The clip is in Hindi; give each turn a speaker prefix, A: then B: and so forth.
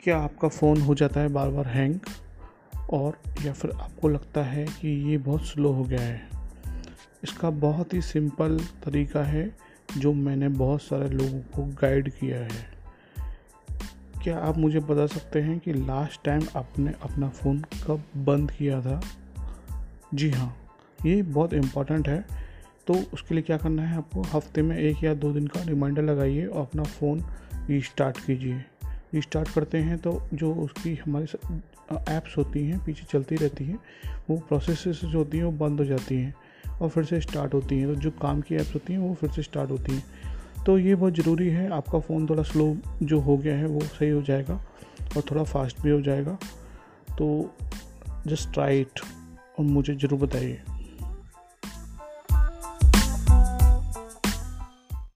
A: क्या आपका फ़ोन हो जाता है बार बार हैंग? और या फिर आपको लगता है कि ये बहुत स्लो हो गया है? इसका बहुत ही सिंपल तरीका है, जो मैंने बहुत सारे लोगों को गाइड किया है। क्या आप मुझे बता सकते हैं कि लास्ट टाइम आपने अपना फ़ोन कब बंद किया था? जी हाँ ये बहुत इंपॉर्टेंट है। तो उसके लिए क्या करना है आपको, हफ़्ते में एक या दो दिन का रिमाइंडर लगाइए और अपना फ़ोन रीस्टार्ट कीजिए। रीस्टार्ट करते हैं तो जो उसकी हमारी ऐप्स होती हैं, पीछे चलती रहती हैं, वो प्रोसेस जो होती हैं, वो बंद हो जाती हैं और फिर से स्टार्ट होती हैं। तो जो काम की ऐप्स होती हैं, वो फिर से स्टार्ट होती हैं। तो ये बहुत ज़रूरी है, आपका फ़ोन थोड़ा स्लो जो हो गया है, वो सही हो जाएगा और थोड़ा फास्ट भी हो जाएगा। तो जस्ट ट्राई इट और मुझे ज़रूर बताइए।